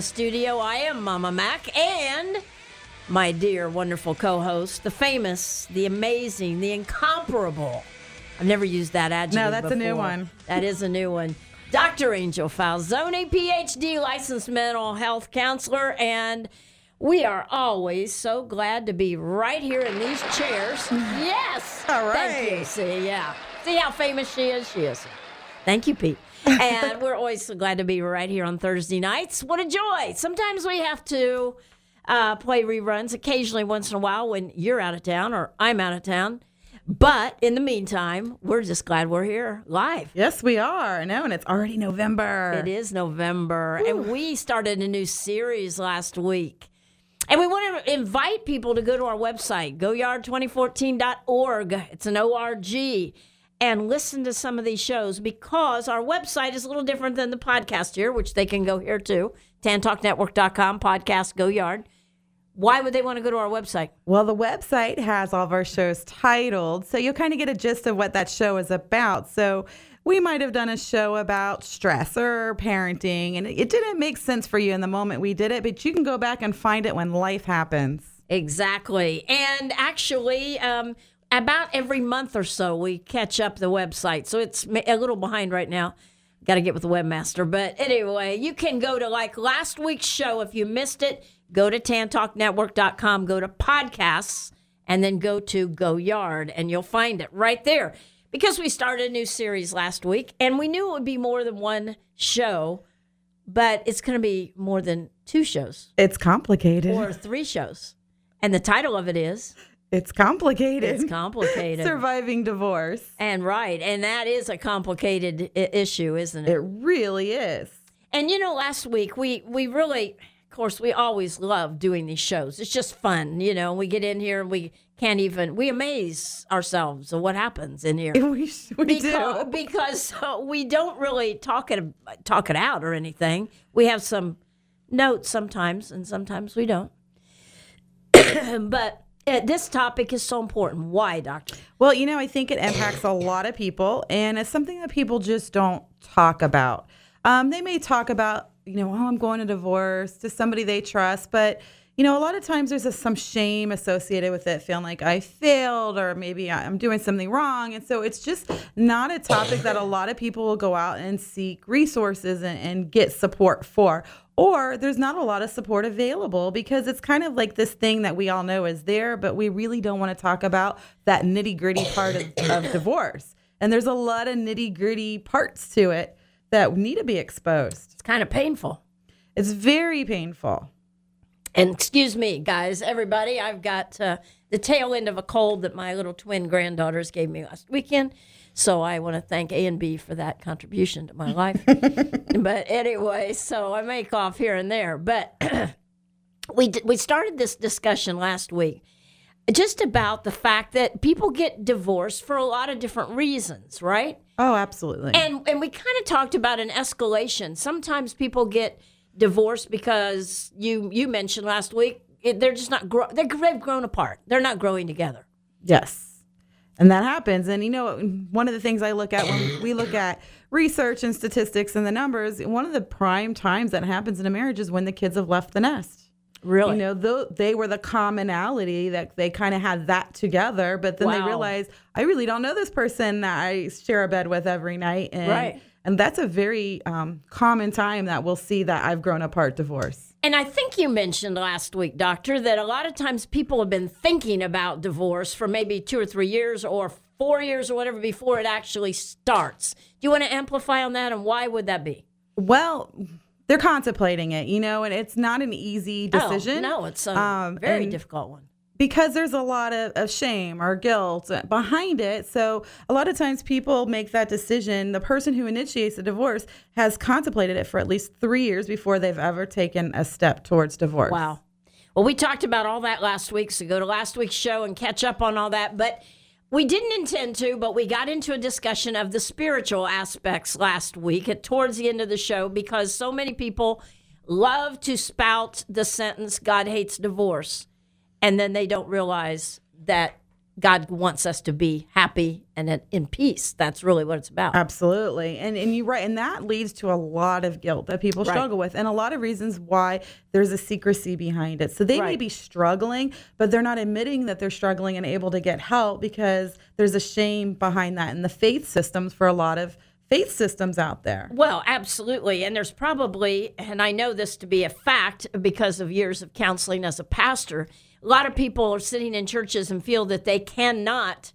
the studio. I am Mama Mac and my dear, wonderful co-host, the famous, the amazing, the incomparable. I've never used that adjective. No, that's a new one. That is a new one. Dr. Angel Falzone, PhD, licensed mental health counselor, and we are always so glad to be right here in these chairs. Yes. All right. Thank you. right. See, yeah. See how famous she is? She is. Thank you, Pete. And we're always so glad to be right here on Thursday nights. What a joy. Sometimes we have to uh, play reruns occasionally, once in a while, when you're out of town or I'm out of town. But in the meantime, we're just glad we're here live. Yes, we are. No, and it's already November. It is November, and we started a new series last week. And we want to invite people to go to our website, goyard2014.org. It's an ORG. And listen to some of these shows because our website is a little different than the podcast here, which they can go here too. TanTalkNetwork.com, podcast Go Yard. Why would they want to go to our website? Well, the website has all of our shows titled, so you'll kind of get a gist of what that show is about. So we might have done a show about stress or parenting, and it didn't make sense for you in the moment we did it, but you can go back and find it when life happens. Exactly. And actually, um, about every month or so, we catch up the website. So it's a little behind right now. Got to get with the webmaster. But anyway, you can go to like last week's show. If you missed it, go to tantalknetwork.com, go to podcasts, and then go to Go Yard, and you'll find it right there. Because we started a new series last week, and we knew it would be more than one show, but it's going to be more than two shows It's complicated. or three shows. And the title of it is it's complicated. It's Complicated. Surviving divorce. and right, and that is a complicated I- issue, isn't it? It really is. And you know, last week we we really, of course, we always love doing these shows. It's just fun, you know. We get in here and we can't even we amaze ourselves of what happens in here. We, we because, do. because uh, we don't really talk it talk it out or anything. We have some notes sometimes, and sometimes we don't. but uh, this topic is so important. Why, Doctor? Well, you know, I think it impacts a lot of people, and it's something that people just don't talk about. Um, they may talk about, you know, oh, I'm going to divorce to somebody they trust, but you know, a lot of times there's a, some shame associated with it, feeling like I failed or maybe I'm doing something wrong, and so it's just not a topic that a lot of people will go out and seek resources and, and get support for. Or there's not a lot of support available because it's kind of like this thing that we all know is there, but we really don't want to talk about that nitty gritty part of, of divorce. And there's a lot of nitty gritty parts to it that need to be exposed. It's kind of painful. It's very painful. And excuse me, guys, everybody, I've got uh, the tail end of a cold that my little twin granddaughters gave me last weekend. So I want to thank A and B for that contribution to my life. but anyway, so I make off here and there. But we d- we started this discussion last week just about the fact that people get divorced for a lot of different reasons, right? Oh, absolutely. And and we kind of talked about an escalation. Sometimes people get divorced because you you mentioned last week it, they're just not grow, they're, they've grown apart. They're not growing together. Yes. And that happens. And you know, one of the things I look at when we look at research and statistics and the numbers, one of the prime times that happens in a marriage is when the kids have left the nest. Really? You know, though they were the commonality that they kind of had that together, but then they Wow. realized I really don't know this person that I share a bed with every night, and Right. and that's a very um, common time that we'll see that I've grown apart divorce. And I think you mentioned last week, Doctor, that a lot of times people have been thinking about divorce for maybe two or three years or four years or whatever before it actually starts. Do you want to amplify on that and why would that be? Well, they're contemplating it, you know, and it's not an easy decision. Oh, no, it's a Um, very difficult one. Because there's a lot of, of shame or guilt behind it. So a lot of times people make that decision. The person who initiates the divorce has contemplated it for at least three years before they've ever taken a step towards divorce. Wow. Well, we talked about all that last week, so go to last week's show and catch up on all that. But we didn't intend to, but we got into a discussion of the spiritual aspects last week at towards the end of the show because so many people love to spout the sentence God hates divorce and then they don't realize that God wants us to be happy and in- peace. That's really what it's about. Absolutely. And and you're right. And that leads to a lot of guilt that people Right. struggle with and a lot of reasons why there's a secrecy behind it. So they may be struggling, but they're not admitting that they're struggling and able to get help because there's a shame behind that in the faith systems for a lot of faith systems out there. Well, absolutely. And there's probably, and I know this to be a fact because of years of counseling as a pastor, a lot of people are sitting in churches and feel that they cannot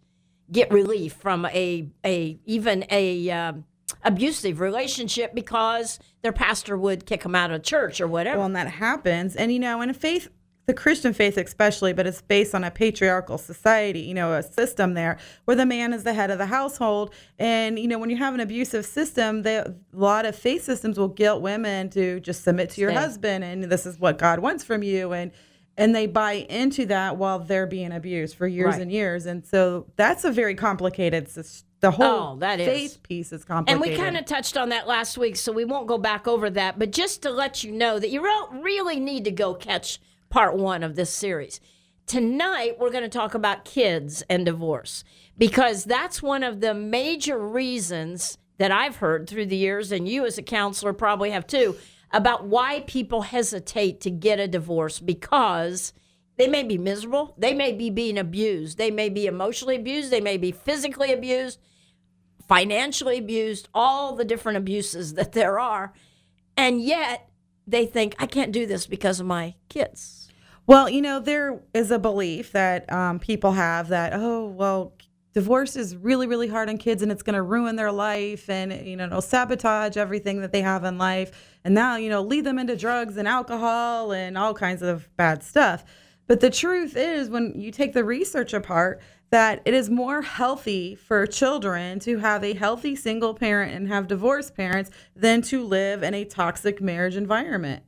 get relief from a, a even a um, abusive relationship because their pastor would kick them out of church or whatever. Well, and that happens. And, you know, in a faith, the Christian faith especially, but it's based on a patriarchal society, you know, a system there where the man is the head of the household. And, you know, when you have an abusive system, they, a lot of faith systems will guilt women to just submit to your husband and this is what God wants from you. And, and they buy into that while they're being abused for years Right. and years. And so that's a very complicated, system the whole Oh, that is. faith piece is complicated. And we kind of touched on that last week, so we won't go back over that. But just to let you know that you re- really need to go catch part one of this series. Tonight, we're going to talk about kids and divorce because that's one of the major reasons that I've heard through the years, and you as a counselor probably have too, about why people hesitate to get a divorce because they may be miserable, they may be being abused, they may be emotionally abused, they may be physically abused financially abused, all the different abuses that there are. And yet they think, I can't do this because of my kids. Well, you know, there is a belief that um, people have that, oh, well, divorce is really, really hard on kids and it's going to ruin their life and, you know, it'll sabotage everything that they have in life. And now, you know, lead them into drugs and alcohol and all kinds of bad stuff. But the truth is, when you take the research apart, that it is more healthy for children to have a healthy single parent and have divorced parents than to live in a toxic marriage environment.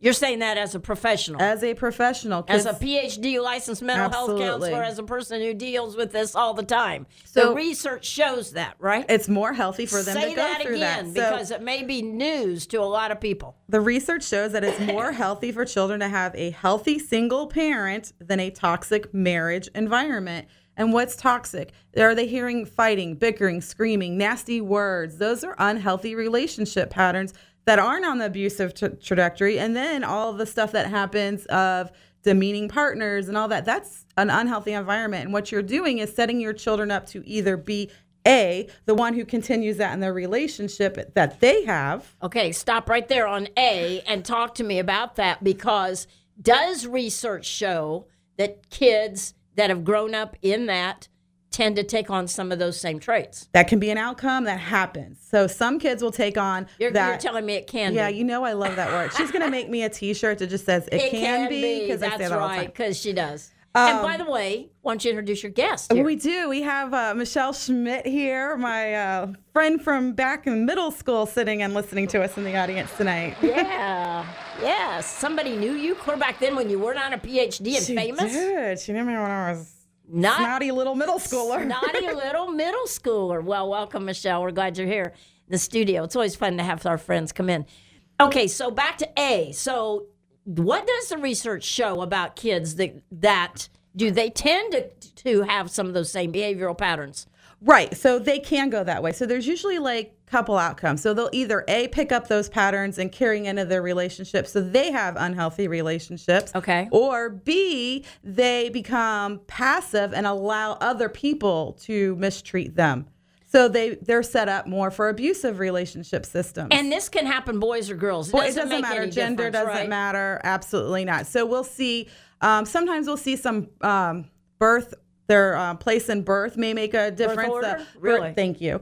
You're saying that as a professional, As a professional, as a PhD licensed mental health counselor, as a person who deals with this all the time. So- the research shows that, right? it's more healthy for them Say to go that through again that. So because it may be news to a lot of people. the research shows that it's more healthy for children to have a healthy single parent than a toxic marriage environment. And what's toxic? Are they hearing fighting, bickering, screaming, nasty words? Those are unhealthy relationship patterns that aren't on the abusive tra- trajectory. And then all the stuff that happens of demeaning partners and all that, that's an unhealthy environment. And what you're doing is setting your children up to either be A, the one who continues that in their relationship that they have, Okay, stop right there on A and talk to me about that because does research show that kids that have grown up in that tend to take on some of those same traits? that can be an outcome that happens. So some kids will take on You're, that. you're telling me it can yeah, be. you know I love that word. She's gonna make me a T-shirt that just says "It, it can, be" because I That's say that all the right, time. because she does. And by Um, the way, why don't you introduce your guest? Here? We do. We have uh, Michelle Schmidt here, my uh, friend from back in middle school, sitting and listening to us in the audience tonight. yeah, yeah. Somebody knew you clear back then when you weren't on a PhD and She famous. did. She knew me when I was Not snotty little middle schooler. naughty little middle schooler. Well, welcome, Michelle. We're glad you're here in the studio. It's always fun to have our friends come in. Okay, so back to A. So, what does the research show about kids that that do they tend to, to have some of those same behavioral patterns? Right. So they can go that way. So there's usually like couple outcomes. So they'll either A pick up those patterns and carrying into their relationships so they have unhealthy relationships. Okay. Or B, they become passive and allow other people to mistreat them. So they they're set up more for abusive relationship systems. And this can happen, boys or girls. It doesn't, doesn't matter. Gender doesn't right? matter. Absolutely not. So we'll see. Um, sometimes we'll see some um, birth. Their uh, place in birth may make a difference. order? Uh, birth- Really? thank you.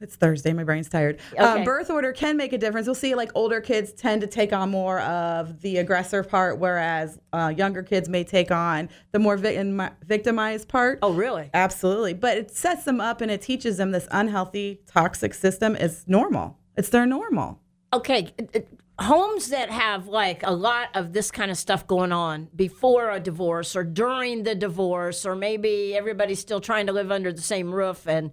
It's Thursday. My brain's tired. Um, birth order can make a difference. We'll see like older kids tend to take on more of the aggressor part, whereas uh, younger kids may take on the more victim- victimized part. Oh, really? Absolutely. But it sets them up and it teaches them this unhealthy, toxic system is normal. It's their normal. Okay, homes that have like a lot of this kind of stuff going on before a divorce or during the divorce, or maybe everybody's still trying to live under the same roof and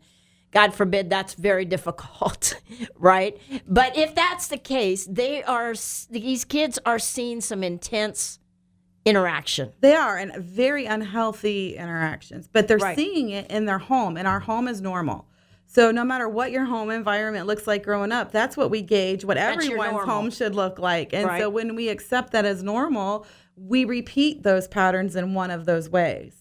God forbid that's very difficult, right? But if that's the case, they are these kids are seeing some intense interaction. They are and very unhealthy interactions, but they're Right. seeing it in their home, and our home is normal. So no matter what your home environment looks like growing up, that's what we gauge what That's everyone's home should look like. And Right. so when we accept that as normal, we repeat those patterns in one of those ways.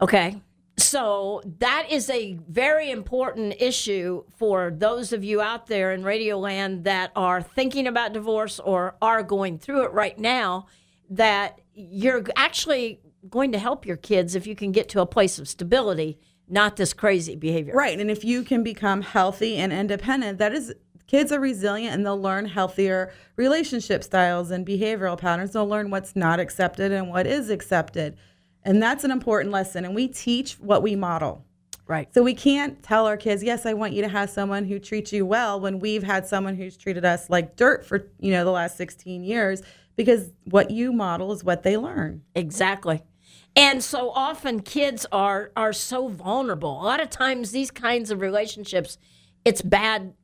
Okay. So that is a very important issue for those of you out there in Radio Land that are thinking about divorce or are going through it right now. That you're actually going to help your kids if you can get to a place of stability, not this crazy behavior. Right. And if you can become healthy and independent, that is kids are resilient and they'll learn healthier relationship styles and behavioral patterns. They'll learn what's not accepted and what is accepted. And that's an important lesson. And we teach what we model. Right. So we can't tell our kids, yes, I want you to have someone who treats you well when we've had someone who's treated us like dirt for, you know, the last 16 years because what you model is what they learn. Exactly. And so often kids are are so vulnerable. A lot of times these kinds of relationships, it's bad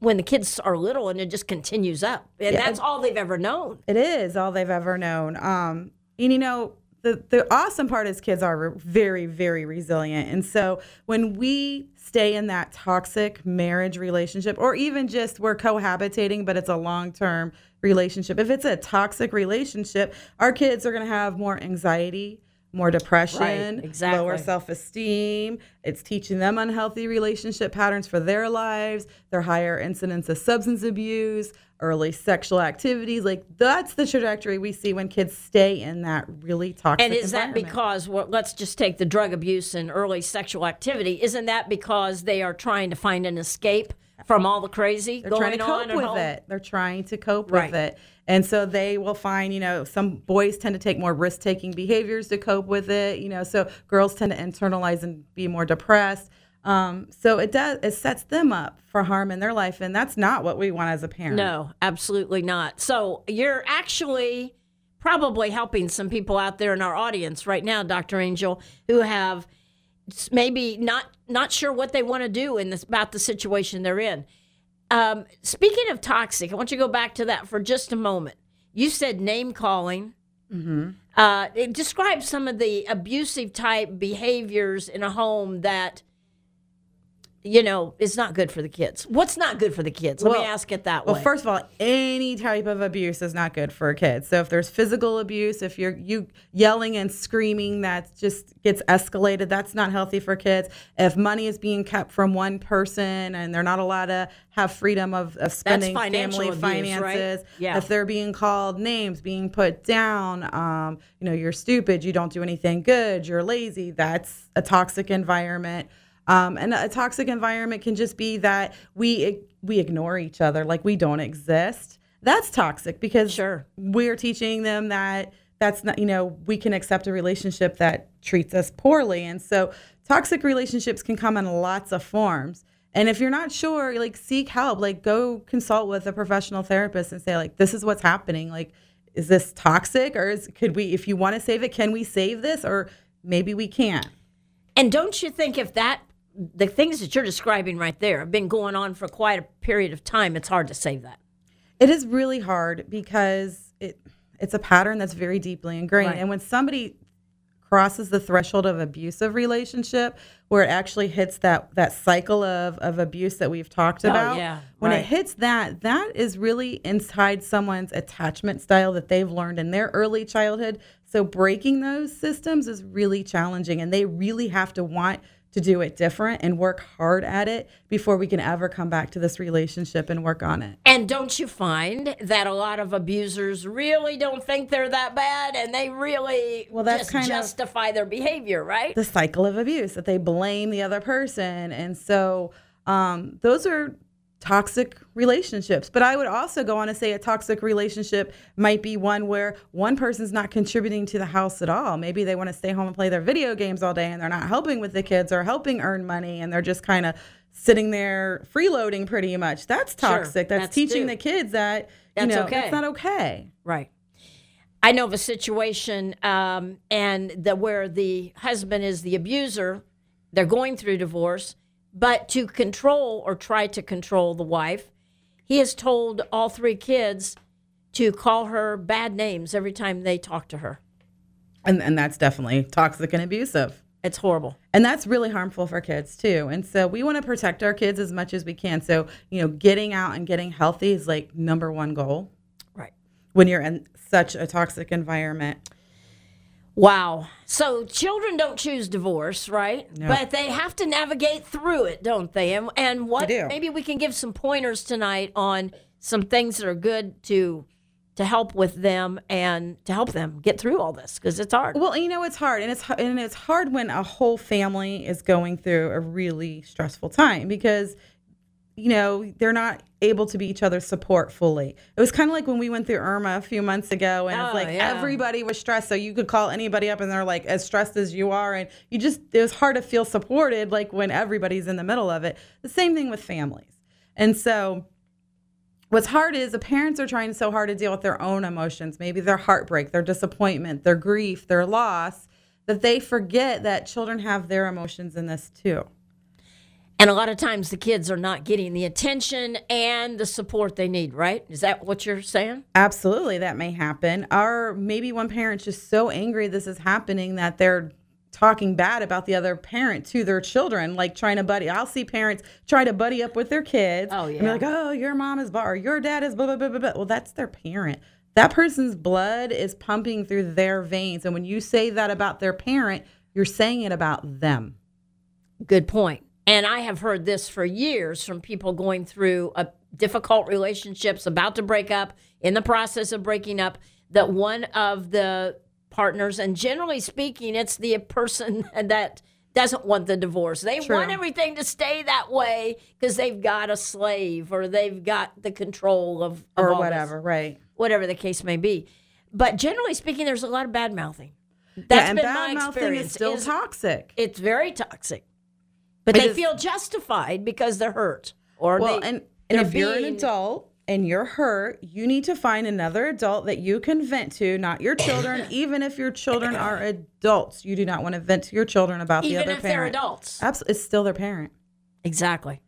when the kids are little and it just continues up. And that's all they've ever known. It is all they've ever known. Um, and you know, the the awesome part is kids are very very resilient, and so when we stay in that toxic marriage relationship, or even just we're cohabitating, but it's a long term relationship. If it's a toxic relationship, our kids are going to have more anxiety. More depression, exactly. lower self esteem. It's teaching them unhealthy relationship patterns for their lives, their higher incidence of substance abuse, early sexual activities. Like that's the trajectory we see when kids stay in that really toxic. And is that because, well, let's just take the drug abuse and early sexual activity, isn't that because they are trying to find an escape from all the crazy they're going trying to cope with home? it? They're trying to cope Right. with it. And so they will find, you know, some boys tend to take more risk taking behaviors to cope with it, you know, so girls tend to internalize and be more depressed. Um, so it does, it sets them up for harm in their life. And that's not what we want as a parent. No, absolutely not. So you're actually probably helping some people out there in our audience right now, Dr. Angel, who have maybe not not sure what they want to do in this about the situation they're in. Um, speaking of toxic, I want you to go back to that for just a moment. You said name calling. Uh, it describes some of the abusive type behaviors in a home that you know is not good for the kids. What's not good for the kids? Let me ask it that way. Well, first of all, any type of abuse is not good for kids. So if there's physical abuse, if you're you yelling and screaming that just gets escalated, that's not healthy for kids. If money is being kept from one person and they're not allowed to have freedom of, of spending family abuse, right? finances, Yeah. if they're being called names, being put down, um, you know, you're stupid, you don't do anything good, you're lazy, that's a toxic environment. Um, and a toxic environment can just be that we we ignore each other, like we don't exist. That's toxic because Sure. we're teaching them that that's not you know we can accept a relationship that treats us poorly, and so toxic relationships can come in lots of forms. And if you're not sure, like seek help, like go consult with a professional therapist and say like this is what's happening, like is this toxic or is could we if you want to save it, can we save this or maybe we can't. And don't you think if that the things that you're describing right there have been going on for quite a period of time, it's hard to save that. It is really hard because it it's a pattern that's very deeply ingrained. Right. And when somebody crosses the threshold of abusive relationship where it actually hits that that cycle of, of abuse that we've talked Oh, about yeah, when right. it hits that that is really inside someone's attachment style that they've learned in their early childhood so breaking those systems is really challenging and they really have to want to do it different and work hard at it before we can ever come back to this relationship and work on it And don't you find that a lot of abusers really don't think they're that bad and they really Well, that's just kind of- justify their behavior, right? the cycle of abuse that they blame the other person and so Um, those are toxic relationships. But I would also go on to say a toxic relationship might be one where one person's not contributing to the house at all. Maybe they want to stay home and play their video games all day and they're not helping with the kids or helping earn money and they're just kind of sitting there freeloading pretty much. That's toxic. that's, that's teaching too. the kids that you know okay. it's not okay. Right. I know of a situation, um, and that where the husband is the abuser. They're going through divorce, but to control or try to control the wife, he has told all three kids to call her bad names every time they talk to her. And and that's definitely toxic and abusive. It's horrible. And that's really harmful for kids too. And so we want to protect our kids as much as we can. So, you know, getting out and getting healthy is like number one goal Right. when you're in such a toxic environment. Wow. So children don't choose divorce, right? No. But they have to navigate through it, don't they? And and what maybe we can give some pointers tonight on some things that are good to to help with them and to help them get through all this because it's hard. Well, you know it's hard, and it's and it's hard when a whole family is going through a really stressful time because you know they're not able to be each other's support fully. It was kind of like when we went through Irma a few months ago, and Oh, it's like yeah. everybody was stressed, so you could call anybody up, and they're like as stressed as you are, and you just it was hard to feel supported like when everybody's in the middle of it. The same thing with families, and so what's hard is the parents are trying so hard to deal with their own emotions, maybe their heartbreak, their disappointment, their grief, their loss, that they forget that children have their emotions in this too. And a lot of times the kids are not getting the attention and the support they need, right? Is that what you're saying? Absolutely, that may happen. Or maybe one parent's just so angry this is happening that they're talking bad about the other parent to their children, like trying to buddy. I'll see parents try to buddy up with their kids. Oh, And yeah. be like, oh, your mom is bar, your dad is blah, blah, blah, blah, blah. Well, that's their parent. That person's blood is pumping through their veins. And when you say that about their parent, you're saying it about them. Good point. And I have heard this for years from people going through a difficult relationships, about to break up, in the process of breaking up, that one of the partners, and generally speaking, it's the person that doesn't want the divorce. They True. want everything to stay that way because they've got a slave or they've got the control of, of Or all this whatever, right? whatever the case may be. But generally speaking, there's a lot of bad mouthing. yeah, That's and been bad my mouthing experience. is still is- toxic. it's very toxic. But It they is- feel justified because they're hurt. Or Well, they, and, and if you're an adult and you're hurt, you need to find another adult that you can vent to, not your children. even if your children are adults, you do not want to vent to your children about even the other if they're parent. adults. Absolutely, it's still their parent, Exactly.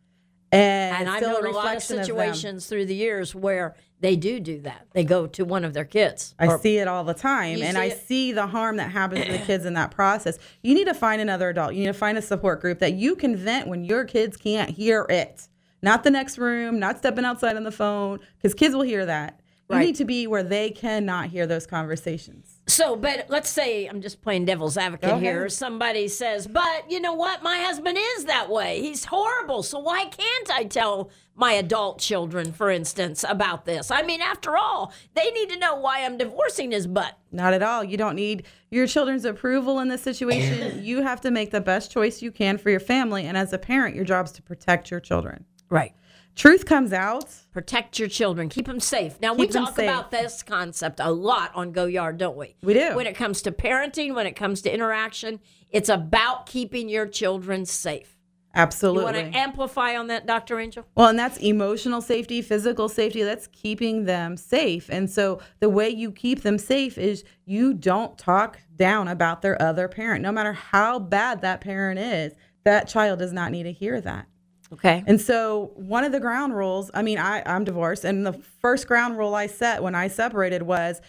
and, And I've known a a lot of reflection of situations through the years where they do do that. They go to one of their kids. I Or- see it all the time, and see I it? see the harm that happens to the kids in that process. You need to find another adult. You need to find a support group that you can vent when your kids can't hear it. Not the next room, not stepping outside on the phone, because kids will hear that. You Right. need to be where they cannot hear those conversations. So, but let's say I'm just playing devil's advocate Go here. Somebody says, "But you know what? My husband is that way. He's horrible. So why can't I tell my adult children, for instance, about this? I mean, after all, they need to know why I'm divorcing his butt." Not at all. You don't need your children's approval in this situation. you have to make the best choice you can for your family. And as a parent, your job is to protect your children. Right. Truth comes out. Protect your children. Keep them safe. Now, we Keep them talk safe. about this concept a lot on Go Yard, don't we? We do. When it comes to parenting, when it comes to interaction, it's about keeping your children safe. Absolutely. You want to amplify on that, Dr. Angel? Well, and that's emotional safety, physical safety. That's keeping them safe. And so the way you keep them safe is you don't talk down about their other parent, no matter how bad that parent is. That child does not need to hear that. Okay. And so one of the ground rules, I mean, I, I'm divorced, and the first ground rule I set when I separated was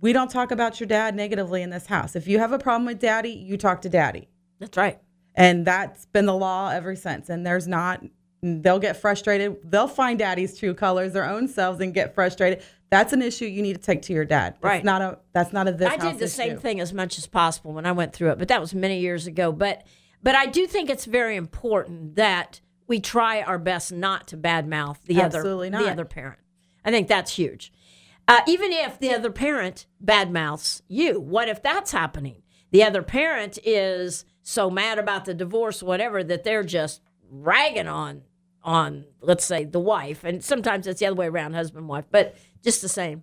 we don't talk about your dad negatively in this house. If you have a problem with daddy, you talk to daddy. That's right. And that's been the law ever since. And there's not, they'll get frustrated. They'll find daddy's true colors, their own selves, and get frustrated. That's an issue you need to take to your dad. That's Right. not a that's not a this I did the same thing as much as possible when I went through it, but that was many years ago. But but I do think it's very important that we try our best not to badmouth the Absolutely other not. the other parent. I think that's huge. Uh, even if the other parent badmouths you, what if that's happening? The other parent is so mad about the divorce, whatever, that they're just ragging on on let's say the wife, and sometimes it's the other way around, husband wife, but just the same.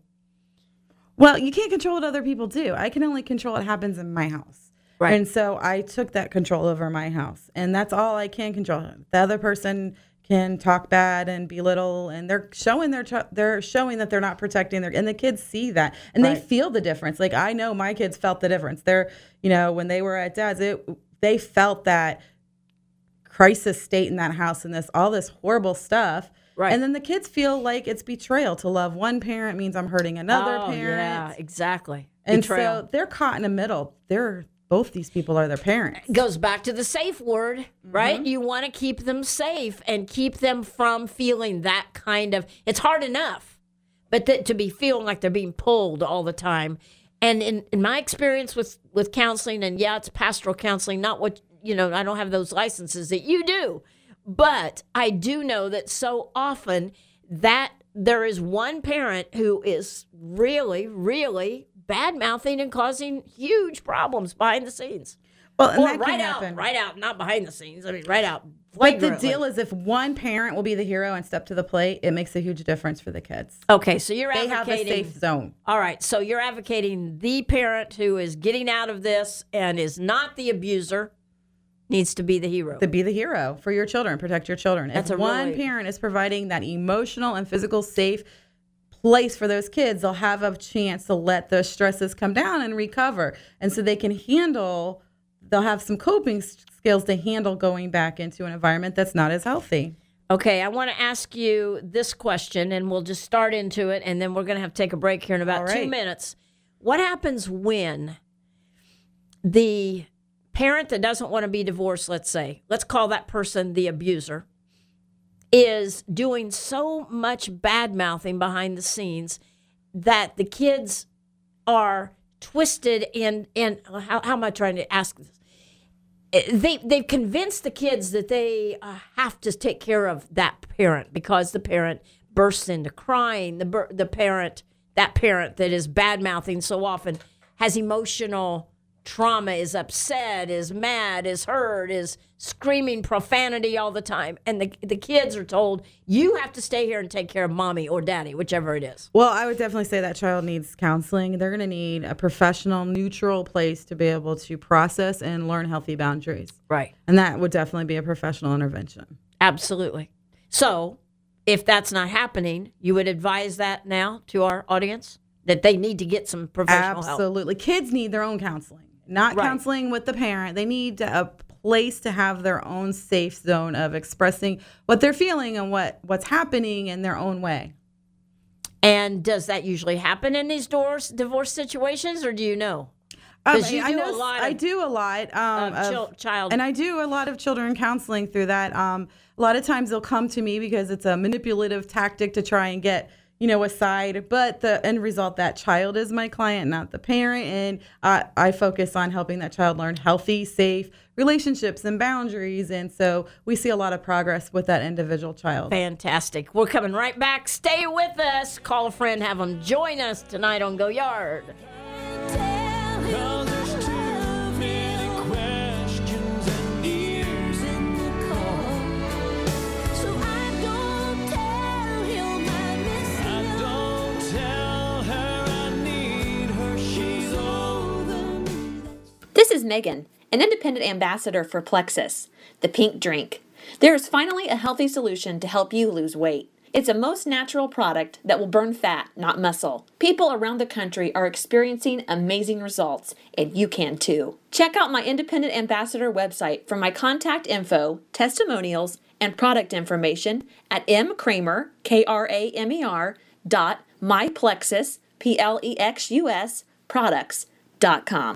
Well, you can't control what other people do. I can only control what happens in my house. Right. And so I took that control over my house, and that's all I can control. The other person can talk bad and belittle, and they're showing their they're showing that they're not protecting their, and the kids see that, and Right. they feel the difference. Like I know my kids felt the difference. They're you know when they were at dad's, it they felt that crisis state in that house and this all this horrible stuff. Right. And then the kids feel like it's betrayal to love one parent means I'm hurting another oh, parent. yeah, exactly. And Betrayal. so they're caught in the middle. They're both these people are their parents. goes back to the safe word, Mm-hmm. right? You want to keep them safe and keep them from feeling that kind of. It's hard enough, but th- to be feeling like they're being pulled all the time. And in, in my experience with with counseling, and yeah, it's pastoral counseling, not what you know. I don't have those licenses that you do, but I do know that so often that there is one parent who is really, really bad mouthing and causing huge problems behind the scenes Well, and or that right can out, happen. right out, not behind the scenes. I mean, right out. But the deal is, if one parent will be the hero and step to the plate, it makes a huge difference for the kids. okay. So you're They have a advocating. safe zone. all right. So you're advocating the parent who is getting out of this and is not the abuser needs to be the hero. To be the hero for your children, protect your children. That's if one really- parent is providing that emotional and physical safe place for those kids, they'll have a chance to let those stresses come down and recover. And so they can handle, they'll have some coping skills to handle going back into an environment that's not as healthy. Okay, I want to ask you this question, and we'll just start into it, and then we're going to have to take a break here in about All two minutes. What happens when the parent that doesn't want to be divorced, let's say, let's call that person the abuser, is doing so much bad mouthing behind the scenes that the kids are twisted and and how, how am I trying to ask this? they they've convinced the kids that they uh, have to take care of that parent because the parent bursts into crying. The the parent that parent that is bad mouthing so often has emotional trauma, is upset, is mad, is hurt, is screaming profanity all the time, and the the kids are told you have to stay here and take care of mommy or daddy, whichever it is. Well, I would definitely say that child needs counseling. They're going to need a professional, neutral place to be able to process and learn healthy boundaries. Right. And that would definitely be a professional intervention. Absolutely. So, if that's not happening, you would advise that now to our audience that they need to get some professional help. Absolutely. Kids need their own counseling, not Right. counseling with the parent. They need a place to have their own safe zone of expressing what they're feeling and what, what's happening in their own way. And does that usually happen in these divorce divorce situations, or do you know? Um, you I do a know- lot I of- do a lot um, of chil- child- and I do a lot of children counseling through that. Um, a lot of times they'll come to me because it's a manipulative tactic to try and get you know aside. but the end result that child is my client, not the parent, and uh, I focus on helping that child learn healthy, safe relationships and boundaries, and so we see a lot of progress with that individual child. Fantastic. We're coming right back. Stay with us. Call a friend. Have them join us tonight on Go Yard. This is Megan, an independent ambassador for Plexus, the pink drink. There is finally a healthy solution to help you lose weight. It's a most natural product that will burn fat, not muscle. People around the country are experiencing amazing results, and you can too. Check out my independent ambassador website for my contact info, testimonials, and product information at mkramer, K R A M E R, dot myplexus, P L E X U S, products dot com.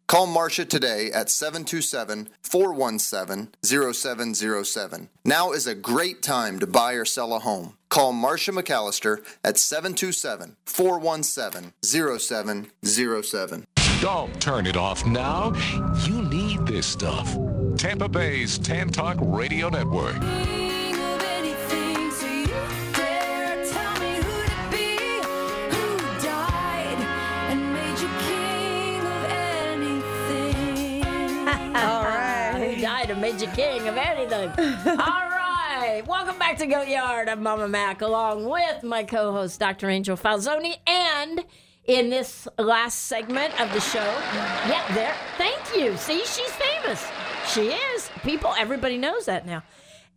Call Marcia today at 727 417 0707. Now is a great time to buy or sell a home. Call Marcia McAllister at 727 417 0707. Don't turn it off now. You need this stuff. Tampa Bay's Tan Talk Radio Network. Made you king of anything. All right. Welcome back to Go Yard. I'm Mama Mac along with my co host, Dr. Angel Falzone. And in this last segment of the show, yeah, there. Thank you. See, she's famous. She is. People, everybody knows that now.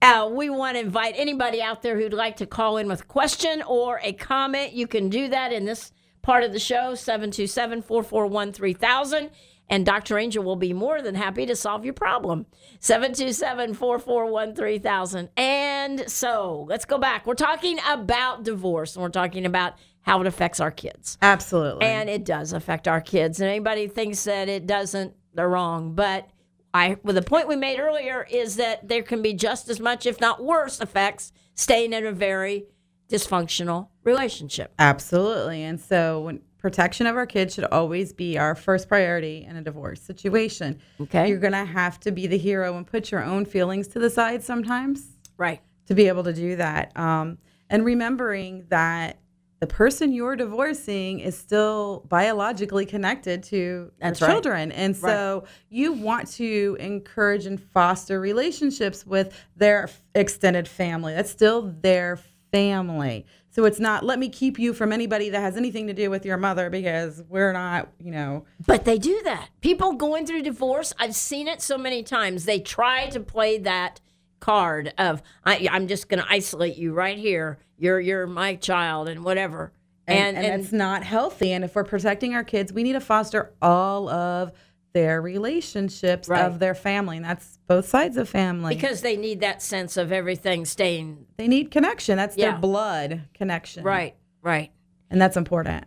Uh, we want to invite anybody out there who'd like to call in with a question or a comment. You can do that in this part of the show, 727 441 3000. And Dr. Angel will be more than happy to solve your problem. 727 441 3000. And so let's go back. We're talking about divorce and we're talking about how it affects our kids. Absolutely. And it does affect our kids. And anybody thinks that it doesn't, they're wrong. But I, well, the point we made earlier is that there can be just as much, if not worse, effects staying in a very dysfunctional relationship. Absolutely. And so when protection of our kids should always be our first priority in a divorce situation. Okay. You're going to have to be the hero and put your own feelings to the side sometimes Right. to be able to do that. Um, and remembering that the person you're divorcing is still biologically connected to That's right. children. And so you want to encourage and foster relationships with their extended family. That's still their family. So it's not let me keep you from anybody that has anything to do with your mother because we're not, you know, But they do that. People going through divorce, I've seen it so many times. They try to play that card of I, I'm just going to isolate you right here. You're you're my child and whatever. and, and, it's not healthy. And if we're protecting our kids, we need to foster all of their relationships Right. of their family, and that's both sides of family. because they need that sense of everything staying they need connection. That's Yeah. their blood connection, right, right. And that's important.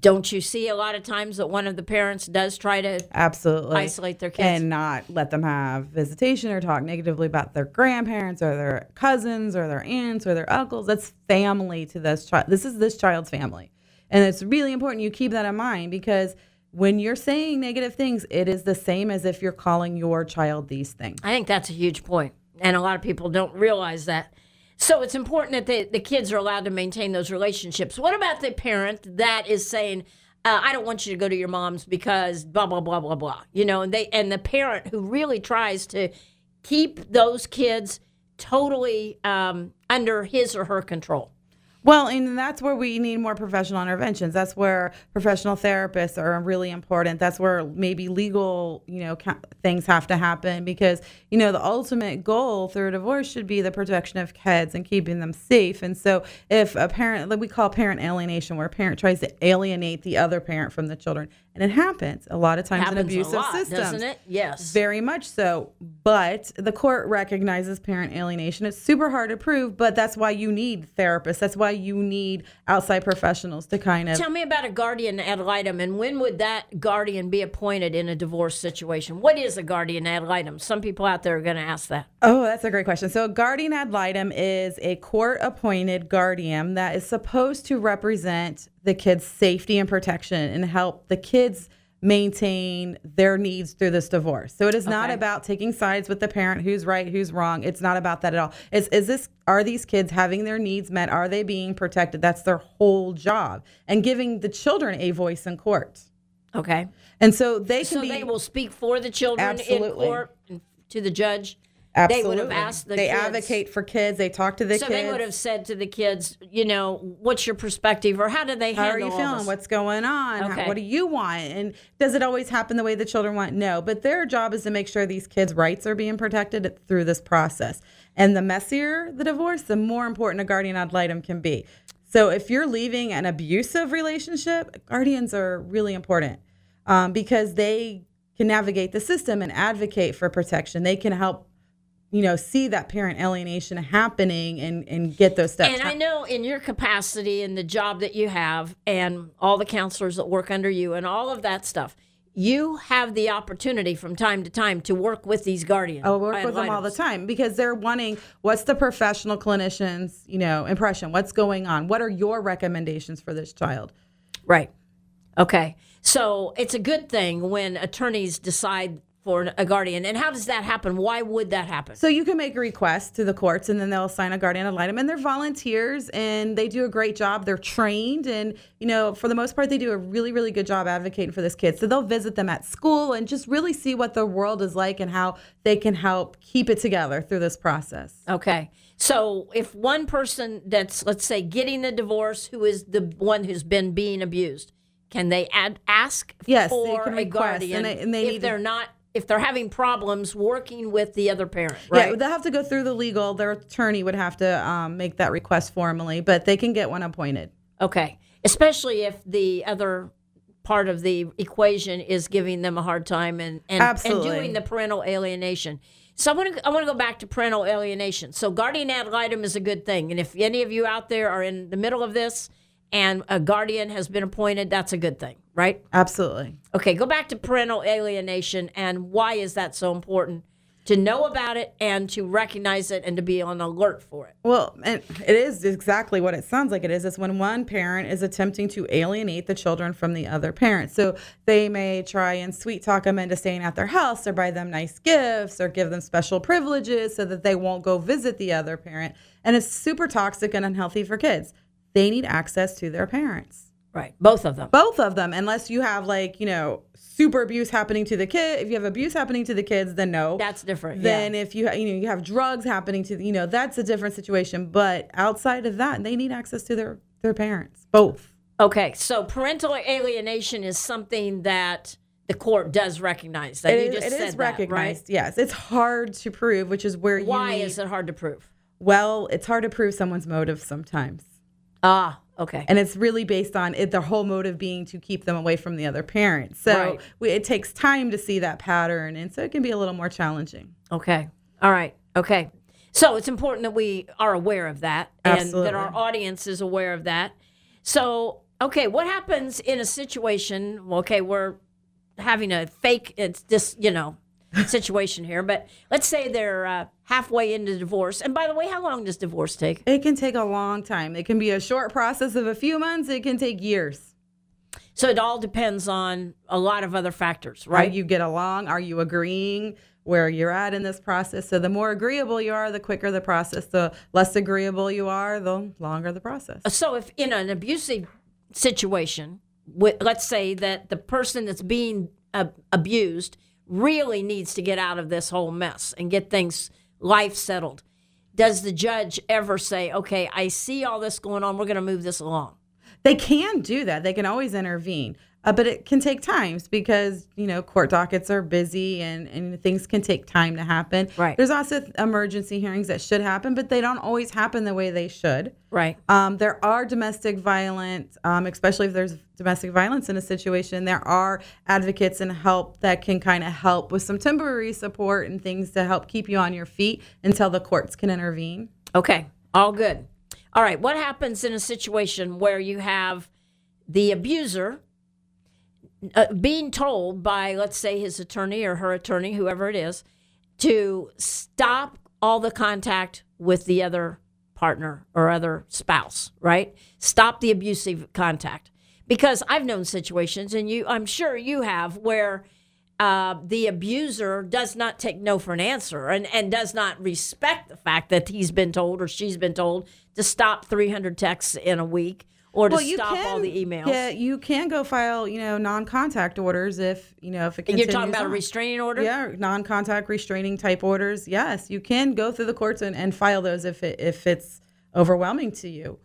Don't you see a lot of times that one of the parents does try to Absolutely, isolate their kids? and not let them have visitation or talk negatively about their grandparents or their cousins or their aunts or their uncles. That's family to this child. This is this child's family, and it's really important you keep that in mind because. When you're saying negative things, it is the same as if you're calling your child these things. I think that's a huge point, and a lot of people don't realize that. So it's important that the, the kids are allowed to maintain those relationships. What about the parent that is saying, uh, "I don't want you to go to your mom's because blah blah blah blah blah," you know, and they and the parent who really tries to keep those kids totally um, under his or her control. Well, and that's where we need more professional interventions. That's where professional therapists are really important. That's where maybe legal, you know, things have to happen because, you know, the ultimate goal through a divorce should be the protection of kids and keeping them safe. And so, if a parent, like we call parent alienation, where a parent tries to alienate the other parent from the children, and it happens a lot of times in abusive lot, systems. doesn't it? Yes. Very much so. But the court recognizes parent alienation. It's super hard to prove, but that's why you need therapists. That's why you need outside professionals to kind of. Tell me about a guardian ad litem, and when would that guardian be appointed in a divorce situation? What is a guardian ad litem? Some people out there are going to ask that. Oh, that's a great question. So, a guardian ad litem is a court appointed guardian that is supposed to represent the kids' safety and protection and help the kids maintain their needs through this divorce. So it is not Okay. about taking sides with the parent who's right, who's wrong. It's not about that at all. Is is this are these kids having their needs met? Are they being protected? That's their whole job. And giving the children a voice in court. Okay. And so they can So be they will speak for the children in court and to the judge. Absolutely. They would have asked the They kids. advocate for kids. They talk to the So kids. they would have said to the kids, you know, what's your perspective or how do they How are you feeling? What's going on? How- what do you want? And does it always happen the way the children want? No. But their job is to make sure these kids' rights are being protected through this process. And the messier the divorce, the more important a guardian ad litem can be. So if you're leaving an abusive relationship, guardians are really important um, because they can navigate the system and advocate for protection. They can help. You know, see that parent alienation happening and, and get those steps. And I know in your capacity and the job that you have, and all the counselors that work under you, and all of that stuff, you have the opportunity from time to time to work with these guardians. I work with them all the time because they're wanting what's the professional clinician's, you know, impression? What's going on? What are your recommendations for this child? Right. Okay. So it's a good thing when attorneys decide for a guardian. And how does that happen? Why would that happen? So you can make a request to the courts and then they'll assign a guardian ad litem and they're volunteers and they do a great job. They're trained and, you know, for the most part, they do a really, really good job advocating for this kid. So they'll visit them at school and just really see what the world is like and how they can help keep it together through this process. Okay. So if one person that's, let's say, getting the divorce, who is the one who's been being abused, can they add, ask Yes, they for can a request, guardian and they- and they if need they're not, if they're having problems working with the other parent, right? Yeah, they'll have to go through the legal. Their attorney would have to um, make that request formally, but they can get one appointed. Okay. Especially if the other part of the equation is giving them a hard time and and, and doing the parental alienation. So I want to I want to go back to parental alienation. So guardian ad litem is a good thing, and if any of you out there are in the middle of this and a guardian has been appointed, that's a good thing, right? Absolutely. Okay, go back to parental alienation and why is that so important to know about it and to recognize it and to be on alert for it? Well, and it is exactly what it sounds like it is. It's when one parent is attempting to alienate the children from the other parent. So they may try and sweet talk them into staying at their house or buy them nice gifts or give them special privileges so that they won't go visit the other parent. And it's super toxic and unhealthy for kids. They need access to their parents. Right, both of them. Both of them, unless you have like, you know, super abuse happening to the kid. If you have abuse happening to the kids, then no. That's different. Then yeah. if you you know you have drugs happening to the, you know that's a different situation. But outside of that, they need access to their their parents, both. Okay, so parental alienation is something that the court does recognize. That It you is, just it said is that, recognized. Yes, it's hard to prove, which is where right? you Why need, is it hard to prove? well, it's hard to prove someone's motive sometimes, Ah, okay. and it's really based on it. Their whole motive being to keep them away from the other parent. So Right. we, it takes time to see that pattern, and so it can be a little more challenging. Okay. All right. Okay. So it's important that we are aware of that and Absolutely. that our audience is aware of that. So, okay, what happens in a situation? Okay, we're having a fake, it's just, you know, situation here, but let's say they're uh, halfway into divorce. And by the way, how long does divorce take? It can take a long time. It can be a short process of a few months. It can take years. So it all depends on a lot of other factors, Right? right? you get along? Are you agreeing where you're at in this process? So the more agreeable you are, the quicker the process. The less agreeable you are, the longer the process. So if in an abusive situation, let's say that the person that's being uh, abused really needs to get out of this whole mess and get things life settled. Does the judge ever say, "Okay, I see all this going on. We're going to move this along"? They can do that. They can always intervene. Uh, but it can take times because, you know, court dockets are busy and, and things can take time to happen. Right. There's also emergency hearings that should happen, but they don't always happen the way they should. Right. Um, there are domestic violence, um, especially if there's domestic violence in a situation. There are advocates and help that can kind of help with some temporary support and things to help keep you on your feet until the courts can intervene. Okay. All good. All right. What happens in a situation where you have the abuser uh, being told by, let's say, his attorney or her attorney, whoever it is, to stop all the contact with the other partner or other spouse, right? Stop the abusive contact. Because I've known situations, and you, I'm sure you have, where uh, the abuser does not take no for an answer and, and does not respect the fact that he's been told or she's been told to stop 300 texts in a week or to stop all the emails. Yeah, you can go file, you know, non-contact orders if you know if it And continues. You're talking about a restraining order? Yeah, non-contact restraining type orders. Yes, you can go through the courts and, and file those if it if it's overwhelming to you.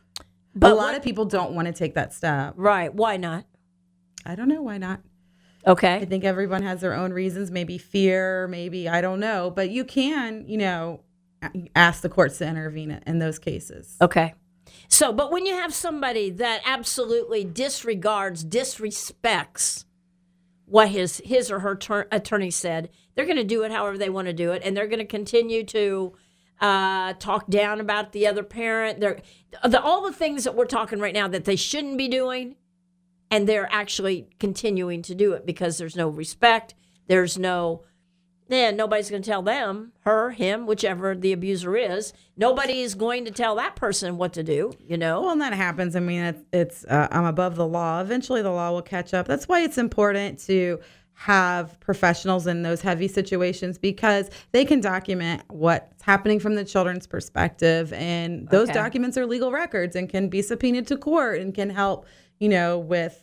But a lot what- of people don't want to take that step. Right. Why not? I don't know why not. Okay. I think everyone has their own reasons, maybe fear, maybe I don't know, but you can, you know, ask the courts to intervene in those cases. Okay. So, but when you have somebody that absolutely disregards, disrespects what his his or her tur- attorney said, they're going to do it however they want to do it, and they're going to continue to uh, talk down about the other parent. They're the, all the things that we're talking right now that they shouldn't be doing, and they're actually continuing to do it because there's no respect. There's no yeah, nobody's going to tell them, her, him, whichever the abuser is. Nobody is going to tell that person what to do, you know? Well, and that happens. I mean, it's, it's uh, I'm above the law. Eventually, the law will catch up. That's why it's important to have professionals in those heavy situations because they can document what's happening from the children's perspective and those Okay. documents are legal records and can be subpoenaed to court and can help you know with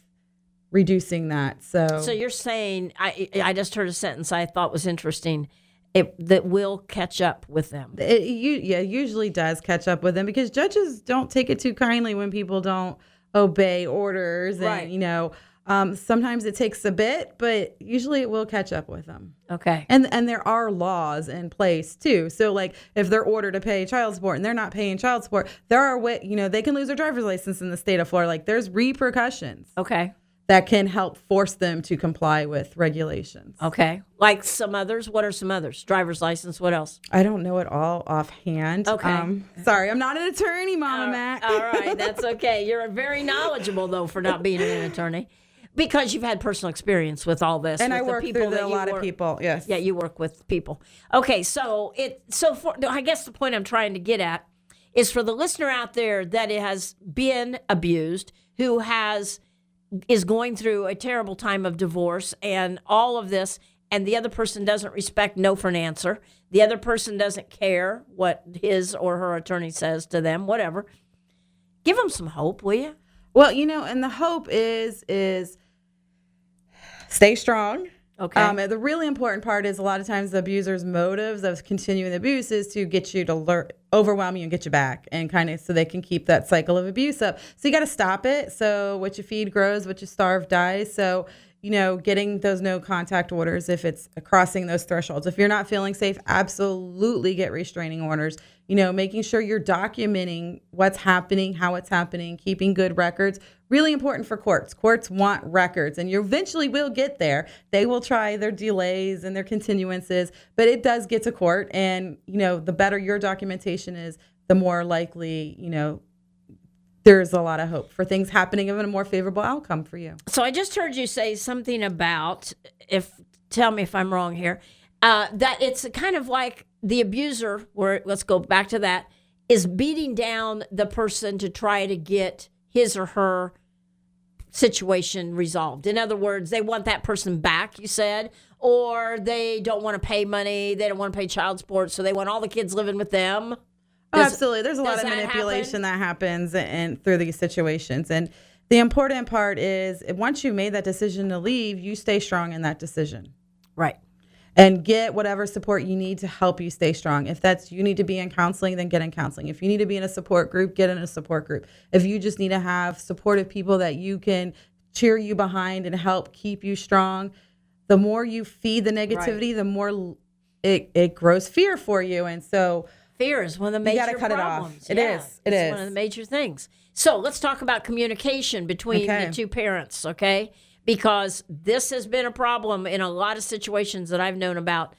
reducing that so So you're saying I I just heard a sentence I thought was interesting. It that will catch up with them. it you, yeah usually does catch up with them because judges don't take it too kindly when people don't obey orders and Right. you know um, sometimes it takes a bit but usually it will catch up with them Okay. and and there are laws in place too so like if they're ordered to pay child support and they're not paying child support there are way you know they can lose their driver's license in the state of florida like there's repercussions Okay. That can help force them to comply with regulations Okay. Like some others. What are some others? Driver's license. What else? I don't know it all offhand. Okay. Um, sorry, I'm not an attorney, Mama Mac. All right, that's okay. You're very knowledgeable though for not being an attorney, because you've had personal experience with all this. and with I the work people through a lot of people. Yes. Yeah, you work with people. Okay, so it so for I guess the point I'm trying to get at is for the listener out there that it has been abused, who has is going through a terrible time of divorce and all of this, and the other person doesn't respect no for an answer. The other person doesn't care what his or her attorney says to them, whatever. Give them some hope, will you? Well, you know, and the hope is is stay strong. Okay. Um, the really important part is a lot of times the abuser's motives of continuing the abuse is to get you to learn, overwhelm you and get you back, and kind of so they can keep that cycle of abuse up. So you got to stop it. So what you feed grows, what you starve dies. So you know, getting those no contact orders if it's crossing those thresholds. If you're not feeling safe, absolutely get restraining orders. You know, making sure you're documenting what's happening, how it's happening, keeping good records. Really important for courts. Courts want records, and you eventually will get there. They will try their delays and their continuances, but it does get to court. And, you know, the better your documentation is, the more likely, you know, there's a lot of hope for things happening of a more favorable outcome for you. So I just heard you say something about if tell me if I'm wrong here. Uh, that it's kind of like the abuser, where let's go back to that, is beating down the person to try to get his or her situation resolved. In other words, they want that person back, you said, or they don't want to pay money, they don't want to pay child support, so they want all the kids living with them. Oh, Does- absolutely. There's a lot of that manipulation that happens and through these situations. And the important part is once you made that decision to leave, you stay strong in that decision Right. and get whatever support you need to help you stay strong. If that's you need to be in counseling, then get in counseling. If you need to be in a support group, get in a support group. If you just need to have supportive people that you can cheer you behind and help keep you strong, the more you feed the negativity, the more it, it grows fear for you. And so Fear is one of the major You gotta cut it off. problems. It yeah, is. It it's one of the major things. So let's talk about communication between Okay. the two parents, okay? Because this has been a problem in a lot of situations that I've known about.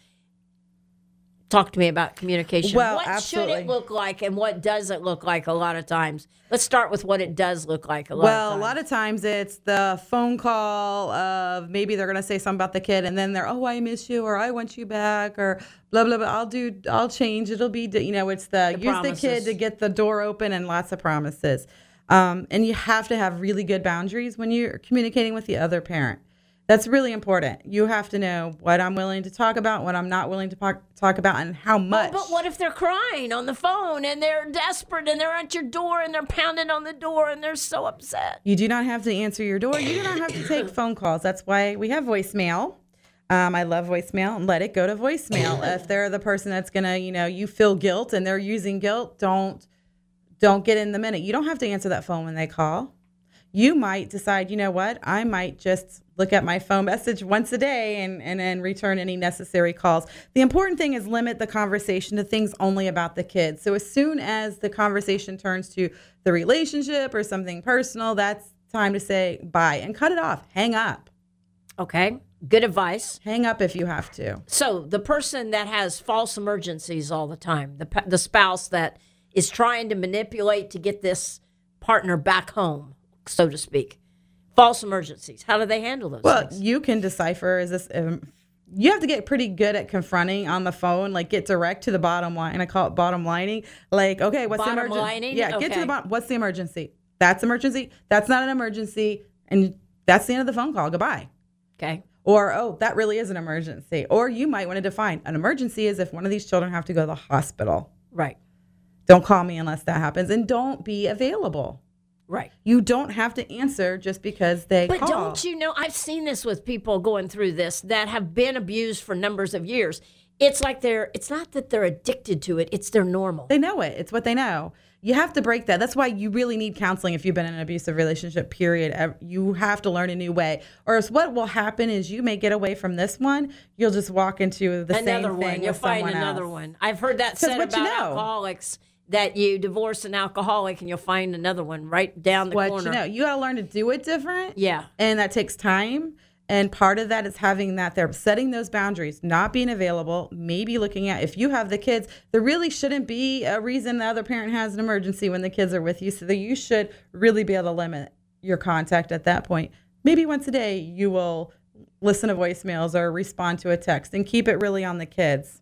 Talk to me about communication. Well, what should it look like and what does it look like a lot of times? Let's start with what it does look like a lot Well, of a times. lot of times it's the phone call of maybe they're gonna say something about the kid, and then they're, oh, I miss you, or I want you back, or blah blah blah. I'll do, I'll change. It'll be, you know, it's the, The use the kid to get the door open, and lots of promises. Um, and you have to have really good boundaries when you're communicating with the other parent. That's really important. You have to know what I'm willing to talk about, what I'm not willing to talk, talk about, and how much. But what if they're crying on the phone and they're desperate and they're at your door and they're pounding on the door and they're so upset? You do not have to answer your door. You do not have to take phone calls. That's why we have voicemail. Um, I love voicemail and let it go to voicemail. if they're the person that's gonna, you know, you feel guilt and they're using guilt, don't don't get in the minute. You don't have to answer that phone when they call. You might decide, you know what, I might just look at my phone message once a day and, and then return any necessary calls. The important thing is limit the conversation to things only about the kids. So as soon as the conversation turns to the relationship or something personal, that's time to say bye and cut it off. Hang up. Okay, good advice. Hang up if you have to. So the person that has false emergencies all the time, the the spouse that is trying to manipulate to get this partner back home, so to speak. False emergencies. How do they handle those Well, things? you can decipher is this um, you have to get pretty good at confronting on the phone, like get direct to the bottom line. I call it bottom lining. Like, okay, what's Bottom the emergency? lining? Yeah, get to the bottom. What's the emergency? That's emergency. That's not an emergency, and that's the end of the phone call. Goodbye. Okay. Or, oh, that really is an emergency. Or you might want to define an emergency is if one of these children have to go to the hospital. Right. Don't call me unless that happens. And don't be available. Right. You don't have to answer just because they But call. don't you know? I've seen this with people going through this that have been abused for numbers of years. It's like they're, it's not that they're addicted to it, it's their normal. They know it. It's what they know. You have to break that. That's why you really need counseling if you've been in an abusive relationship, period. You have to learn a new way. Or else what will happen is you may get away from this one. You'll just walk into the same another thing one. You'll with find another else. one. I've heard that said about you know. alcoholics that you divorce an alcoholic and you'll find another one right down the What corner. you know. You got to learn to do it different. Yeah. And that takes time. And part of that is having that they're setting those boundaries, not being available, maybe looking at if you have the kids, there really shouldn't be a reason the other parent has an emergency when the kids are with you. So that you should really be able to limit your contact at that point. Maybe once a day you will listen to voicemails or respond to a text and keep it really on the kids.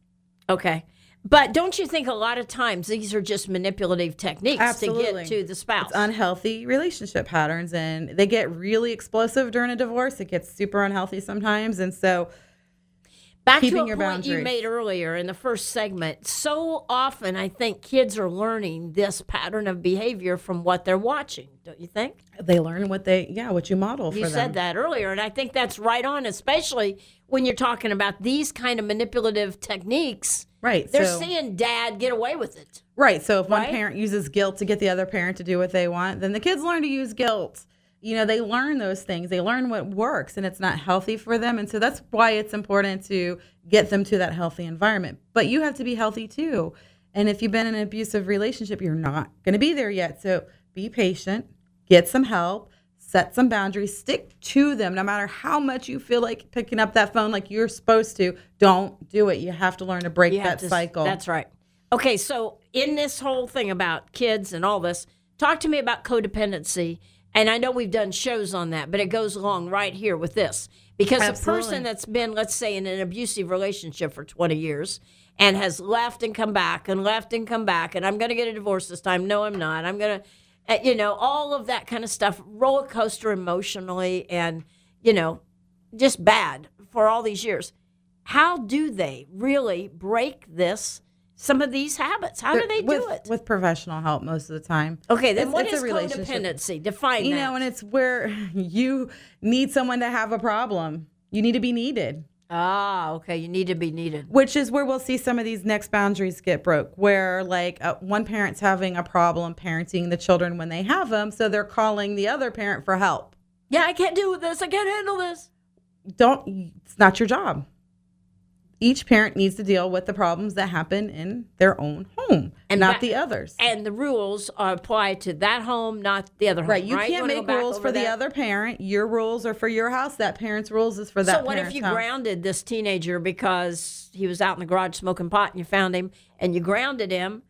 Okay. But don't you think a lot of times these are just manipulative techniques Absolutely. to get to the spouse? It's unhealthy relationship patterns and they get really explosive during a divorce. It gets super unhealthy sometimes. And so Back keeping to a your point you made earlier in the first segment. So often, I think kids are learning this pattern of behavior from what they're watching. Don't you think? they learn what they yeah what you model for You them said that earlier, and I think that's right on, especially when you're talking about these kind of manipulative techniques. right They're so, seeing dad get away with it. right so if one parent uses guilt to get the other parent to do what they want then the kids learn to use guilt you know they learn those things. They learn what works and it's not healthy for them. And so that's why it's important to get them to that healthy environment. But you have to be healthy too. And if you've been in an abusive relationship you're not going to be there yet. So be patient get some help set some boundaries stick to them. No matter how much you feel like picking up that phone like you're supposed to don't do it. You have to learn to break You that to- cycle. That's right. Okay, so in this whole thing about kids and all this, talk to me about codependency. And I know we've done shows on that, but it goes along right here with this. Because a person that's been, let's say, in an abusive relationship for 20 years and has left and come back and left and come back, and I'm going to get a divorce this time. No, I'm not. I'm going to, uh, you know, all of that kind of stuff, roller coaster emotionally and, you know, just bad for all these years. How do they really break this? Some of these habits. How do they with, do it? with professional help most of the time Okay, then It's- what it's is codependency? Define you that. know and it's where you need someone to have a problem you need to be needed ah, okay. You need to be needed. which is where we'll see some of these next boundaries get broke where like uh, one parent's having a problem parenting the children when they have them so they're calling the other parent for help Yeah, I can't do this. I can't handle this. don't it's not your job each parent needs to deal with the problems that happen in their own home And not that- the others And the rules are applied to that home, not the other home. Right, you can't wanna make rules for the other parent. Your rules are for your house. That parent's rules is for that. So what if you house. grounded this teenager because he was out in the garage smoking pot and you found him and you grounded him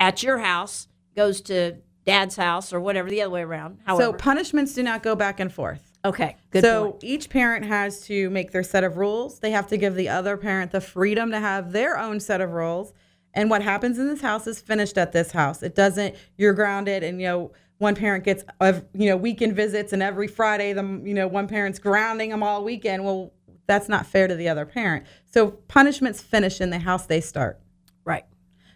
at your house, goes to dad's house or whatever, the other way around. So punishments do not go back and forth. Okay, good so point. each parent has to make their set of rules. They have to give the other parent the freedom to have their own set of rules. And what happens in this house is finished at this house. It doesn't. You're grounded, and you know one parent gets you know weekend visits, and every Friday the you know one parent's grounding them all weekend. Well, that's not fair to the other parent. So punishments finish in the house they start. Right.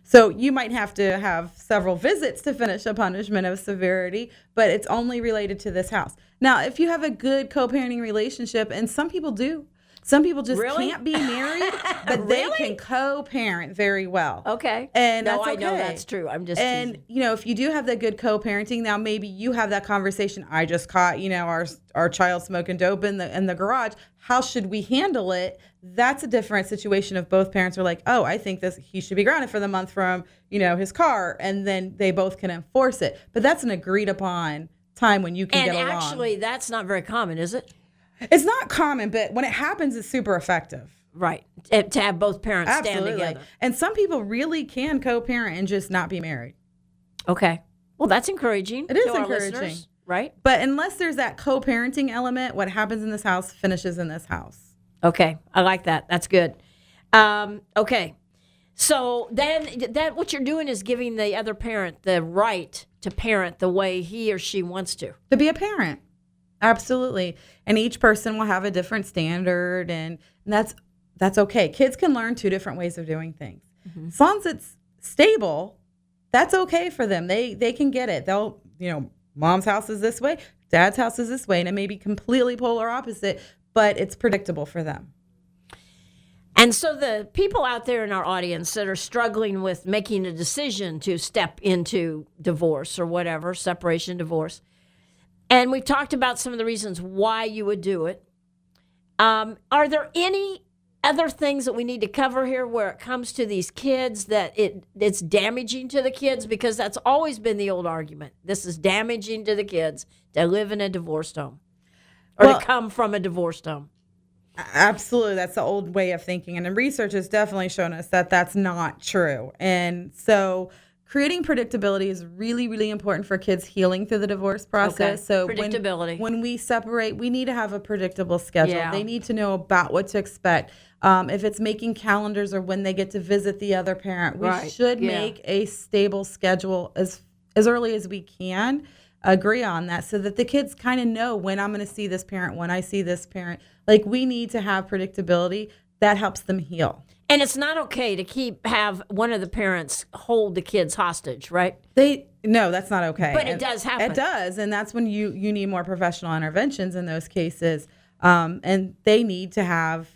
So you might have to have several visits to finish a punishment of severity, but it's only related to this house. Now, if you have a good co-parenting relationship, and some people do, some people just Really? can't be married, but they can co-parent very well. Okay. And no, that's I know that's true. I'm just And teasing. you know, if you do have that good co-parenting, now maybe you have that conversation. I just caught, you know, our our child smoking dope in the in the garage. How should we handle it? That's a different situation if both parents are like, "Oh, I think this he should be grounded for the month from, you know, his car," and then they both can enforce it. But that's an agreed upon time when you can And get along. actually, that's not very common, is it? it's not common, but when it happens, it's super effective. Right. To to have both parents stand together. And some people really can co-parent and just not be married. Okay. Well, that's encouraging. It is encouraging. right? But unless there's that co-parenting element, what happens in this house finishes in this house. Okay. I like that. That's good. Um, okay. So then that what you're doing is giving the other parent the right to parent the way he or she wants to. To be a parent. Absolutely. And each person will have a different standard and, and that's that's okay. Kids can learn two different ways of doing things. Mm-hmm. As long as it's stable, that's okay for them. They they can get it. They'll, you know, mom's house is this way, dad's house is this way, and it may be completely polar opposite, but it's predictable for them. And so the people out there in our audience that are struggling with making a decision to step into divorce or whatever, separation, divorce, and we've talked about some of the reasons why you would do it. Um, are there any other things that we need to cover here where it comes to these kids that it it's damaging to the kids because that's always been the old argument. This is damaging to the kids to live in a divorced home or Well- to come from a divorced home. Absolutely. That's the old way of thinking. And the research has definitely shown us that that's not true. And so creating predictability is really, really important for kids healing through the divorce process. Okay. So when- Predictability. When, we separate, we need to have a predictable schedule. Yeah. They need to know about what to expect. Um, if it's making calendars or when they get to visit the other parent, we Right. should Yeah. make a stable schedule as as early as we can agree on that so that the kids kind of know when I'm going to see this parent, when I see this parent. Like we need to have predictability that helps them heal. And it's not okay to keep have one of the parents hold the kids hostage, right? They no, that's not okay. But it And does happen. It does, and that's when you you need more professional interventions in those cases. Um, and they need to have,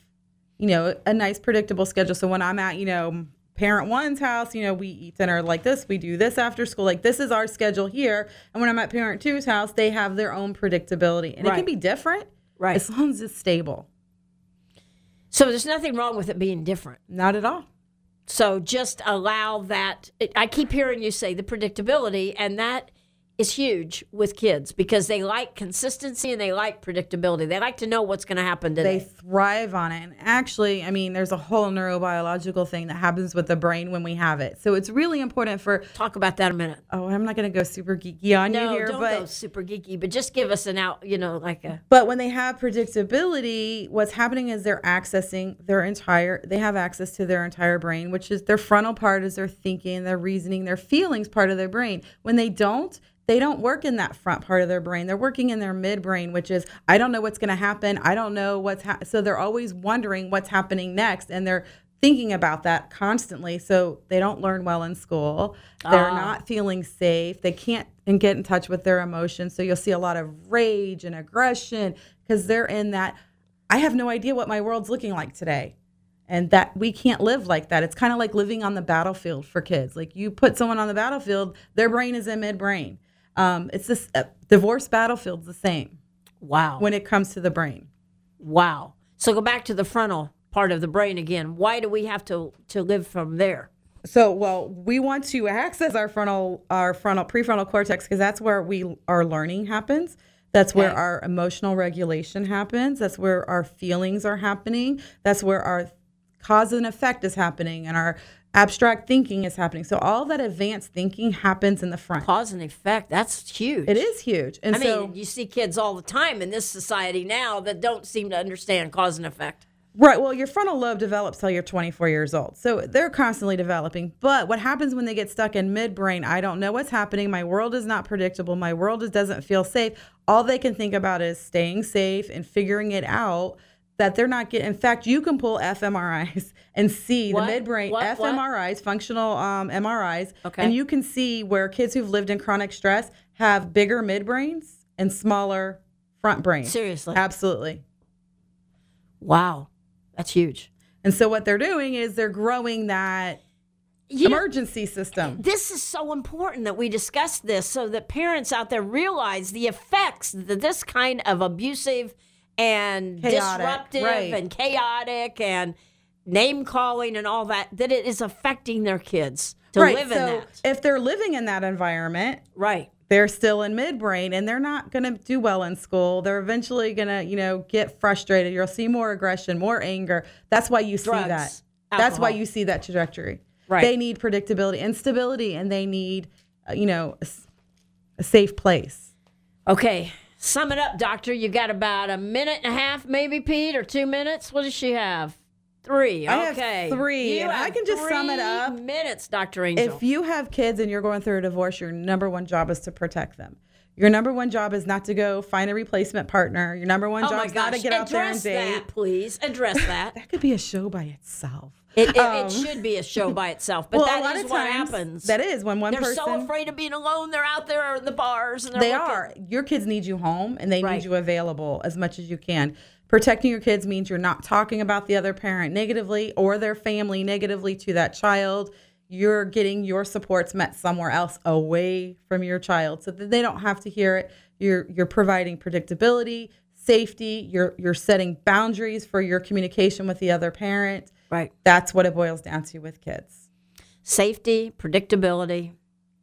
you know, a nice predictable schedule. So when I'm at, you know, parent one's house, you know, we eat dinner like this, we do this after school, like this is our schedule here. And when I'm at parent two's house, they have their own predictability, and it can be different, Right. As long as it's stable. So there's nothing wrong with it being different. Not at all. So just allow that. I keep hearing you say the predictability, and that is huge with kids because they like consistency and they like predictability. They like to know what's going to happen today. They thrive on it. And actually, I mean, there's a whole neurobiological thing that happens with the brain when we have it. So it's really important for Talk about that a minute. oh, I'm not going to go super geeky on No, you here, don't but go super geeky, but just give us an out. You know, like a but when they have predictability, what's happening is they're accessing their entire they have access to their entire brain, which is their frontal part is their thinking, their reasoning, their feelings part of their brain. When they don't, they don't work in that front part of their brain. They're working in their midbrain, which is I don't know what's going to happen. I don't know what's ha-. so they're always wondering what's happening next and they're thinking about that constantly. So they don't learn well in school. They're ah. not feeling safe. They can't and get in touch with their emotions. So you'll see a lot of rage and aggression because they're in that i have no idea what my world's looking like today. And that we can't live like that. It's kind of like living on the battlefield for kids. Like you put someone on the battlefield their brain is in midbrain um, it's this uh, divorce battlefield's the same wow, when it comes to the brain wow. So go back to the frontal part of the brain again. Why do we have to to live from there? So, well, we want to access our frontal, our frontal, prefrontal cortex because that's where we our learning happens. That's where Okay. our emotional regulation happens. That's where our feelings are happening. That's where our cause and effect is happening, and our abstract thinking is happening. So, all that advanced thinking happens in the front. Cause and effect. That's huge. It is huge, and I so mean, you see kids all the time in this society now that don't seem to understand cause and effect. Right. Well, your frontal lobe develops till you're 24 years old. So they're constantly developing. But what happens when they get stuck in midbrain? I don't know what's happening. My world is not predictable. My world is, doesn't feel safe. All they can think about is staying safe and figuring it out that they're not getting. In fact, you can pull fMRIs and see What? the midbrain What? What? fMRIs, functional um, MRIs. Okay. And you can see where kids who've lived in chronic stress have bigger midbrains and smaller front brains. Seriously. Absolutely. Wow, that's huge. And so what they're doing is they're growing that You know, emergency system. this is so important that we discuss this so that parents out there realize the effects that this kind of abusive and Chaotic, disruptive right. and chaotic and name calling and all that that it is affecting their kids to right. live so in that. if they're living in that environment, Right. they're still in midbrain and they're not going to do well in school. They're eventually going to, you know, get frustrated. You'll see more aggression, more anger. That's why you Drugs, see that. That's why you see that trajectory. Right. They need predictability and stability and they need, uh, you know, a safe place. Okay. Sum it up, doctor. You got about a minute and a half, maybe, Pete, or two minutes. What does she have? Three. I have Okay. three, You I can just sum it up. Minutes, Dr. Angel. If you have kids and you're going through a divorce, your number one job is to protect them. Your number one job is not to go find a replacement partner. Your number one Oh job is not to get out there and Address date. that, please. Address that. That could be a show by itself. It, it, Um, it should be a show by itself, but well, that is what happens. That is when one They're person. so afraid of being alone. They're out there in the bars, and They looking- are. Your kids need you home and they Right. need you available as much as you can. Protecting your kids means you're not talking about the other parent negatively or their family negatively to that child. You're getting your supports met somewhere else away from your child so that they don't have to hear it. You're you're providing predictability, safety, you're you're setting boundaries for your communication with the other parent. Right. That's what it boils down to with kids. Safety, predictability.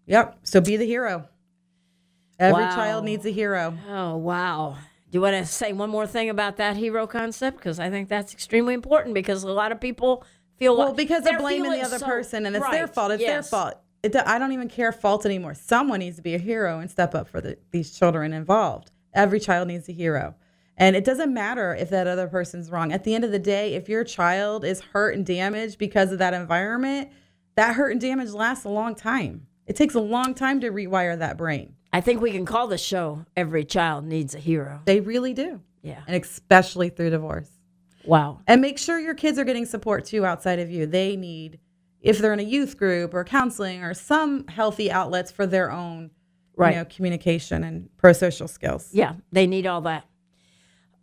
Yep. So be the hero. Every Wow. child needs a hero. Oh wow! Do you want to say one more thing about that hero concept? Because I think that's extremely important. Because a lot of people feel Well, like because they're blaming the other so- person, and it's their fault. It's their fault. It, I don't even care fault anymore. Someone needs to be a hero and step up for the, these children involved. Every child needs a hero, and it doesn't matter if that other person's wrong. At the end of the day, if your child is hurt and damaged because of that environment, that hurt and damage lasts a long time. It takes a long time to rewire that brain. I think we can call the show "Every Child Needs a Hero." They really do, Yeah. and especially through divorce. Wow. And make sure your kids are getting support too outside of you. They need, if they're in a youth group or counseling or some healthy outlets for their own, Right. you know, communication and pro-social skills. Yeah, they need all that.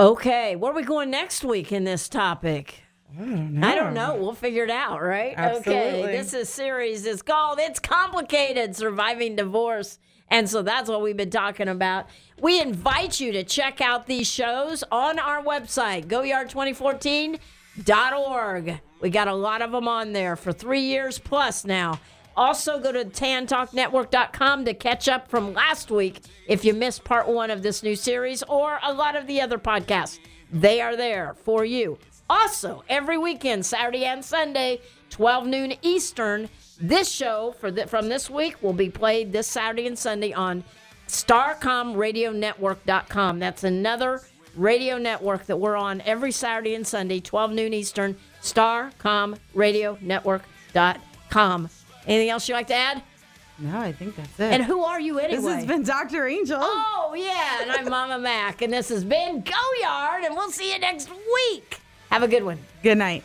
Okay, where are we going next week in this topic? I don't know. I don't know. We'll figure it out, right? Okay. Absolutely. This is series is called It's Complicated Surviving Divorce. And so that's what we've been talking about. We invite you to check out these shows on our website, goyard2014.org. We got a lot of them on there for three years plus now. Also, go to tantalknetwork.com to catch up from last week if you missed part one of this new series or a lot of the other podcasts. They are there for you. Also, every weekend, Saturday and Sunday, 12 noon Eastern, this show the, from this week will be played this Saturday and Sunday on StarcomRadioNetwork.com. That's another radio network that we're on every Saturday and Sunday, 12 noon Eastern, StarcomRadioNetwork.com. Anything else you'd like to add? No, I think that's it. And who are you anyway? this has been Dr. Angel. Oh, yeah. And I'm Mama Mac. And this has been Go Yard. And we'll see you next week. Have a good one. Good night.